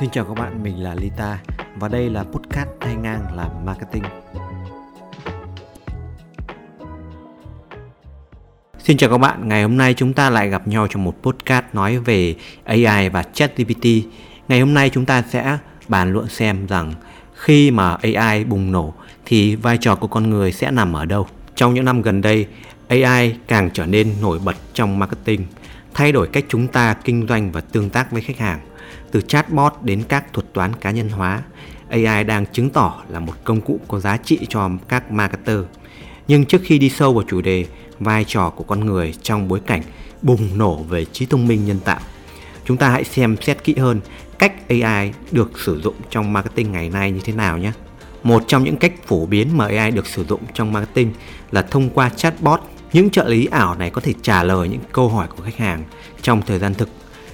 Xin chào các bạn, mình là Lita và đây là podcast thay ngang làm marketing. Xin chào các bạn, ngày hôm nay chúng ta lại gặp nhau trong một podcast nói về AI và ChatGPT. Ngày hôm nay chúng ta sẽ bàn luận xem rằng khi mà AI bùng nổ thì vai trò của con người sẽ nằm ở đâu. Trong những năm gần đây, AI càng trở nên nổi bật trong marketing, thay đổi cách chúng ta kinh doanh và tương tác với khách hàng. Từ chatbot đến các thuật toán cá nhân hóa, AI đang chứng tỏ là một công cụ có giá trị cho các marketer. Nhưng trước khi đi sâu vào chủ đề vai trò của con người trong bối cảnh bùng nổ về trí thông minh nhân tạo, chúng ta hãy xem xét kỹ hơn cách AI được sử dụng trong marketing ngày nay như thế nào nhé. Một trong những cách phổ biến mà AI được sử dụng trong marketing là thông qua chatbot. Những trợ lý ảo này có thể trả lời những câu hỏi của khách hàng trong thời gian thực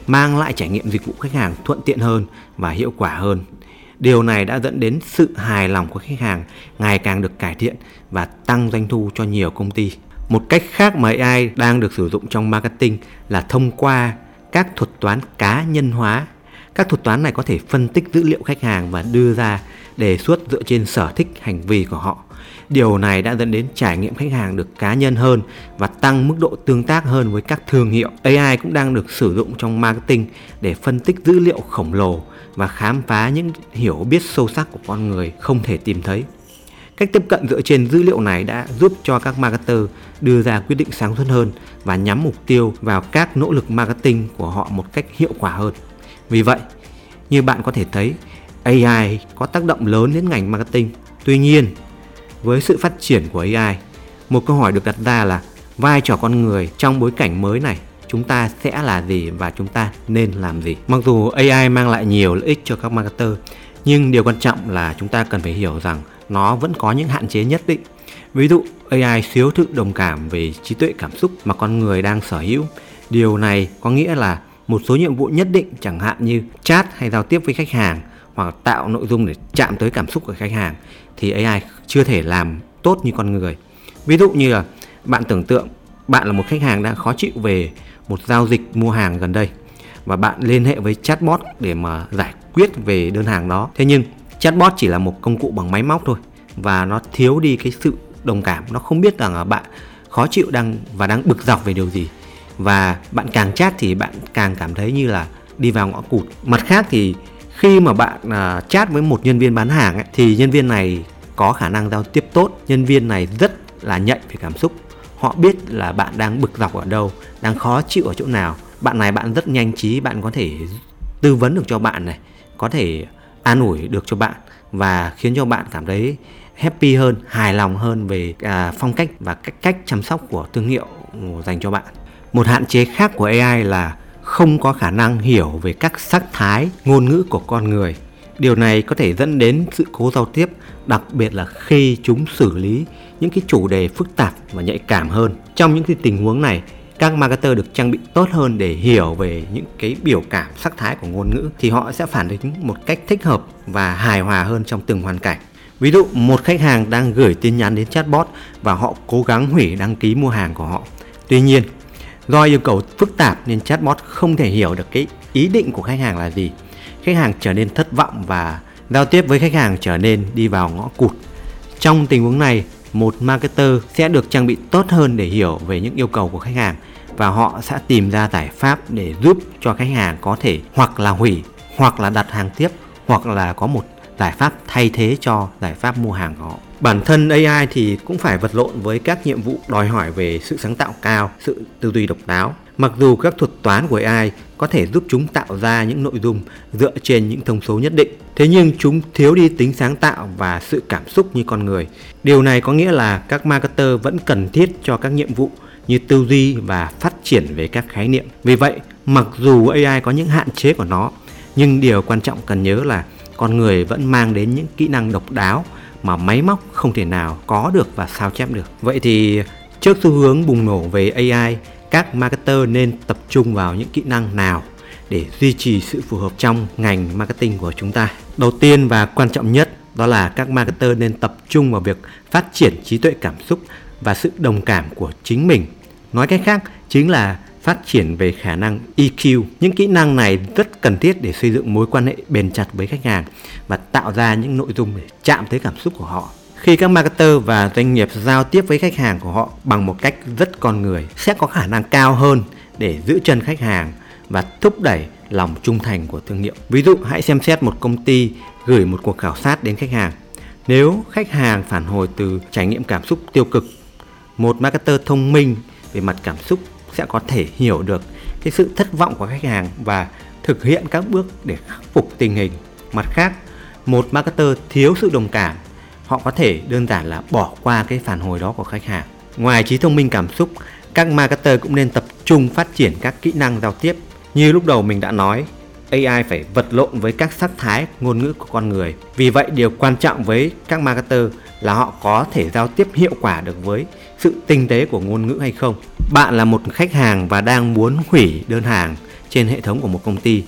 mang lại trải nghiệm dịch vụ khách hàng thuận tiện hơn và hiệu quả hơn. Điều này đã dẫn đến sự hài lòng của khách hàng, ngày càng được cải thiện và tăng doanh thu cho nhiều công ty. Một cách khác mà AI đang được sử dụng trong marketing là thông qua các thuật toán cá nhân hóa. Các thuật toán này có thể phân tích dữ liệu khách hàng và đưa ra đề xuất dựa trên sở thích, hành vi của họ. Điều này đã dẫn đến trải nghiệm khách hàng được cá nhân hơn và tăng mức độ tương tác hơn với các thương hiệu. AI cũng đang được sử dụng trong marketing để phân tích dữ liệu khổng lồ và khám phá những hiểu biết sâu sắc của con người không thể tìm thấy. Cách tiếp cận dựa trên dữ liệu này đã giúp cho các marketer đưa ra quyết định sáng suốt hơn và nhắm mục tiêu vào các nỗ lực marketing của họ một cách hiệu quả hơn. Vì vậy, như bạn có thể thấy, AI có tác động lớn đến ngành marketing. Tuy nhiên, với sự phát triển của AI, một câu hỏi được đặt ra là vai trò con người trong bối cảnh mới này chúng ta sẽ là gì và chúng ta nên làm gì. Mặc dù AI mang lại nhiều lợi ích cho các marketer, nhưng điều quan trọng là chúng ta cần phải hiểu rằng nó vẫn có những hạn chế nhất định. Ví dụ, AI thiếu sự đồng cảm về trí tuệ cảm xúc mà con người đang sở hữu. Điều này có nghĩa là một số nhiệm vụ nhất định chẳng hạn như chat hay giao tiếp với khách hàng hoặc tạo nội dung để chạm tới cảm xúc của khách hàng thì AI chưa thể làm tốt như con người. Ví dụ như là bạn tưởng tượng bạn là một khách hàng đang khó chịu về một giao dịch mua hàng gần đây và bạn liên hệ với chatbot để mà giải quyết về đơn hàng đó. Thế nhưng chatbot chỉ là một công cụ bằng máy móc thôi và nó thiếu đi cái sự đồng cảm, nó không biết rằng là bạn khó chịu đang và đang bực dọc về điều gì. Và bạn càng chat thì bạn càng cảm thấy như là đi vào ngõ cụt. Mặt khác thì khi mà bạn uh, chat với một nhân viên bán hàng ấy, thì nhân viên này có khả năng giao tiếp tốt. Nhân viên này rất là nhạy về cảm xúc. Họ biết là bạn đang bực dọc ở đâu đang khó chịu ở chỗ nào. Bạn này bạn rất nhanh trí bạn có thể tư vấn được cho bạn này có thể an ủi được cho bạn và khiến cho bạn cảm thấy happy hơn hài lòng hơn về à, phong cách và cách cách chăm sóc của thương hiệu dành cho bạn. Một hạn chế khác của ai là không có khả năng hiểu về các sắc thái ngôn ngữ của con người điều này có thể dẫn đến sự cố giao tiếp đặc biệt là khi chúng xử lý những cái chủ đề phức tạp và nhạy cảm hơn. Trong những cái tình huống này, các marketer được trang bị tốt hơn để hiểu về những cái biểu cảm sắc thái của ngôn ngữ thì họ sẽ phản ứng một cách thích hợp và hài hòa hơn trong từng hoàn cảnh. Ví dụ một khách hàng đang gửi tin nhắn đến chatbot và họ cố gắng hủy đăng ký mua hàng của họ. Tuy nhiên, do yêu cầu phức tạp nên chatbot không thể hiểu được cái ý định của khách hàng là gì. Khách hàng trở nên thất vọng và giao tiếp với khách hàng trở nên đi vào ngõ cụt. Trong tình huống này, một marketer sẽ được trang bị tốt hơn để hiểu về những yêu cầu của khách hàng và họ sẽ tìm ra giải pháp để giúp cho khách hàng có thể hoặc là hủy hoặc là đặt hàng tiếp hoặc là có một giải pháp thay thế cho giải pháp mua hàng của họ. Bản thân AI thì cũng phải vật lộn với các nhiệm vụ đòi hỏi về sự sáng tạo cao, sự tư duy độc đáo. Mặc dù các thuật toán của AI có thể giúp chúng tạo ra những nội dung dựa trên những thông số nhất định, thế nhưng chúng thiếu đi tính sáng tạo và sự cảm xúc như con người. Điều này có nghĩa là các marketer vẫn cần thiết cho các nhiệm vụ như tư duy và phát triển về các khái niệm. Vì vậy, mặc dù AI có những hạn chế của nó, nhưng điều quan trọng cần nhớ là con người vẫn mang đến những kỹ năng độc đáo mà máy móc không thể nào có được và sao chép được. Vậy thì trước xu hướng bùng nổ về AI, các marketer nên tập trung vào những kỹ năng nào để duy trì sự phù hợp trong ngành marketing của chúng ta. Đầu tiên và quan trọng nhất đó là các marketer nên tập trung vào việc phát triển trí tuệ cảm xúc và sự đồng cảm của chính mình. Nói cách khác chính là phát triển về khả năng EQ. Những kỹ năng này rất cần thiết để xây dựng mối quan hệ bền chặt với khách hàng và tạo ra những nội dung để chạm tới cảm xúc của họ. Khi các marketer và doanh nghiệp giao tiếp với khách hàng của họ bằng một cách rất con người sẽ có khả năng cao hơn để giữ chân khách hàng và thúc đẩy lòng trung thành của thương hiệu. Ví dụ hãy xem xét một công ty gửi một cuộc khảo sát đến khách hàng. Nếu khách hàng phản hồi từ trải nghiệm cảm xúc tiêu cực, một marketer thông minh về mặt cảm xúc sẽ có thể hiểu được cái sự thất vọng của khách hàng và thực hiện các bước để khắc phục tình hình. Mặt khác, một marketer thiếu sự đồng cảm, họ có thể đơn giản là bỏ qua cái phản hồi đó của khách hàng. Ngoài trí thông minh cảm xúc, các marketer cũng nên tập trung phát triển các kỹ năng giao tiếp. Như lúc đầu mình đã nói, AI phải vật lộn với các sắc thái ngôn ngữ của con người. Vì vậy điều quan trọng với các marketer là họ có thể giao tiếp hiệu quả được với sự tinh tế của ngôn ngữ hay không. Bạn là một khách hàng và đang muốn hủy đơn hàng trên hệ thống của một công ty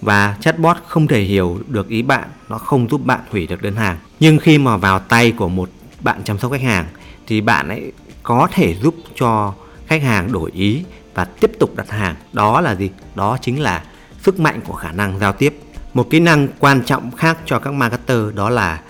và chatbot không thể hiểu được ý bạn, nó không giúp bạn hủy được đơn hàng. Nhưng khi mà vào tay của một bạn chăm sóc khách hàng thì bạn ấy có thể giúp cho khách hàng đổi ý và tiếp tục đặt hàng. Đó là gì? Đó chính là sức mạnh của khả năng giao tiếp. Một kỹ năng quan trọng khác cho các marketer đó là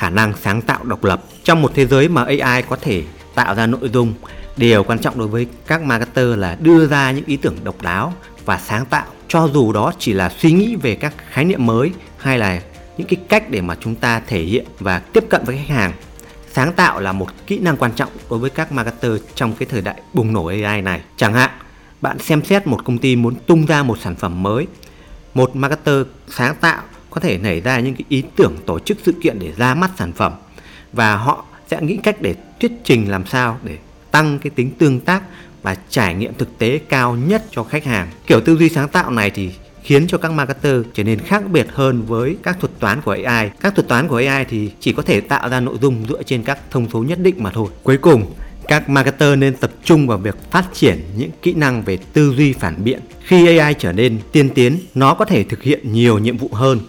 khả năng sáng tạo độc lập. Trong một thế giới mà AI có thể tạo ra nội dung, điều quan trọng đối với các marketer là đưa ra những ý tưởng độc đáo và sáng tạo cho dù đó chỉ là suy nghĩ về các khái niệm mới hay là những cái cách để mà chúng ta thể hiện và tiếp cận với khách hàng sáng tạo là một kỹ năng quan trọng đối với các marketer trong cái thời đại bùng nổ AI này chẳng hạn bạn xem xét một công ty muốn tung ra một sản phẩm mới một marketer sáng tạo có thể nảy ra những cái ý tưởng tổ chức sự kiện để ra mắt sản phẩm và họ sẽ nghĩ cách để thuyết trình làm sao để tăng cái tính tương tác và trải nghiệm thực tế cao nhất cho khách hàng. Kiểu tư duy sáng tạo này thì khiến cho các marketer trở nên khác biệt hơn với các thuật toán của AI. Các thuật toán của AI thì chỉ có thể tạo ra nội dung dựa trên các thông số nhất định mà thôi. Cuối cùng, các marketer nên tập trung vào việc phát triển những kỹ năng về tư duy phản biện. Khi AI trở nên tiên tiến, nó có thể thực hiện nhiều nhiệm vụ hơn.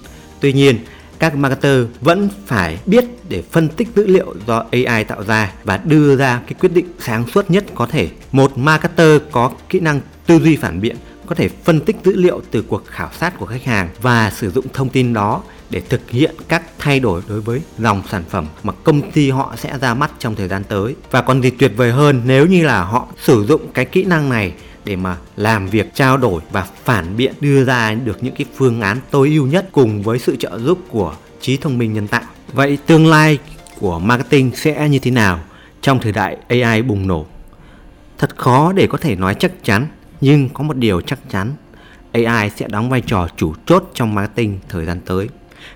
Tuy nhiên, các marketer vẫn phải biết để phân tích dữ liệu do AI tạo ra và đưa ra cái quyết định sáng suốt nhất có thể. Một marketer có kỹ năng tư duy phản biện có thể phân tích dữ liệu từ cuộc khảo sát của khách hàng và sử dụng thông tin đó để thực hiện các thay đổi đối với dòng sản phẩm mà công ty họ sẽ ra mắt trong thời gian tới. Và còn gì tuyệt vời hơn nếu như là họ sử dụng cái kỹ năng này để mà làm việc trao đổi và phản biện đưa ra được những cái phương án tối ưu nhất cùng với sự trợ giúp của trí thông minh nhân tạo. Vậy tương lai của marketing sẽ như thế nào trong thời đại AI bùng nổ? Thật khó để có thể nói chắc chắn, nhưng có một điều chắc chắn, AI sẽ đóng vai trò chủ chốt trong marketing thời gian tới.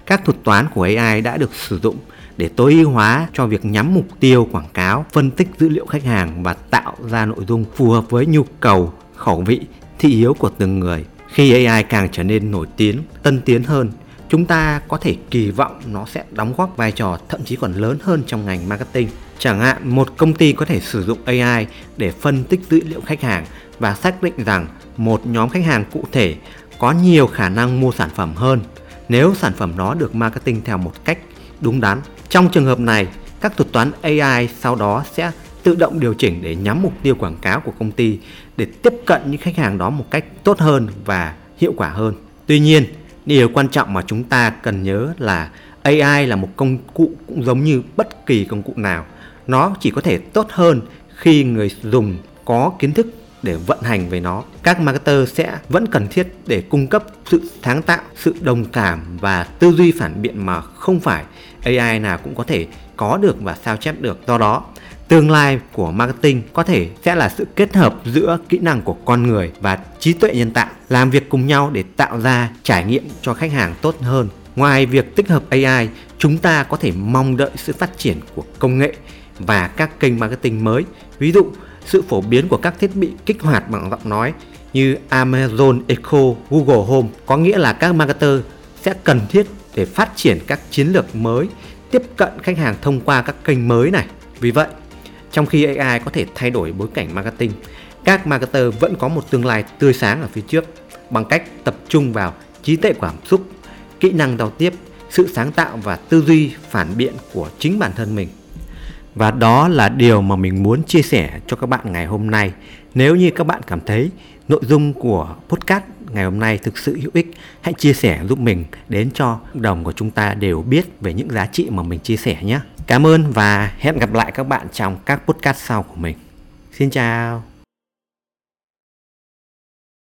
Các thuật toán của AI đã được sử dụng để tối ưu hóa cho việc nhắm mục tiêu quảng cáo, phân tích dữ liệu khách hàng và tạo ra nội dung phù hợp với nhu cầu, khẩu vị, thị hiếu của từng người. Khi AI càng trở nên nổi tiếng, tân tiến hơn, chúng ta có thể kỳ vọng nó sẽ đóng góp vai trò thậm chí còn lớn hơn trong ngành marketing. Chẳng hạn một công ty có thể sử dụng AI để phân tích dữ liệu khách hàng và xác định rằng một nhóm khách hàng cụ thể có nhiều khả năng mua sản phẩm hơn nếu sản phẩm đó được marketing theo một cách đúng đắn. Trong trường hợp này, các thuật toán AI sau đó sẽ tự động điều chỉnh để nhắm mục tiêu quảng cáo của công ty để tiếp cận những khách hàng đó một cách tốt hơn và hiệu quả hơn. Tuy nhiên, điều quan trọng mà chúng ta cần nhớ là AI là một công cụ cũng giống như bất kỳ công cụ nào. Nó chỉ có thể tốt hơn khi người dùng có kiến thức để vận hành về nó. Các marketer sẽ vẫn cần thiết để cung cấp sự sáng tạo, sự đồng cảm và tư duy phản biện mà không phải AI nào cũng có thể có được và sao chép được. Do đó, tương lai của marketing có thể sẽ là sự kết hợp giữa kỹ năng của con người và trí tuệ nhân tạo làm việc cùng nhau để tạo ra trải nghiệm cho khách hàng tốt hơn. Ngoài việc tích hợp AI, chúng ta có thể mong đợi sự phát triển của công nghệ và các kênh marketing mới. Ví dụ, sự phổ biến của các thiết bị kích hoạt bằng giọng nói như Amazon Echo, Google Home có nghĩa là các marketer sẽ cần thiết để phát triển các chiến lược mới tiếp cận khách hàng thông qua các kênh mới này. Vì vậy, trong khi AI có thể thay đổi bối cảnh marketing, các marketer vẫn có một tương lai tươi sáng ở phía trước bằng cách tập trung vào trí tuệ cảm xúc, kỹ năng giao tiếp, sự sáng tạo và tư duy phản biện của chính bản thân mình. Và đó là điều mà mình muốn chia sẻ cho các bạn ngày hôm nay. Nếu như các bạn cảm thấy nội dung của podcast ngày hôm nay thực sự hữu ích, hãy chia sẻ giúp mình đến cho cộng đồng của chúng ta đều biết về những giá trị mà mình chia sẻ nhé. Cảm ơn và hẹn gặp lại các bạn trong các podcast sau của mình. Xin chào.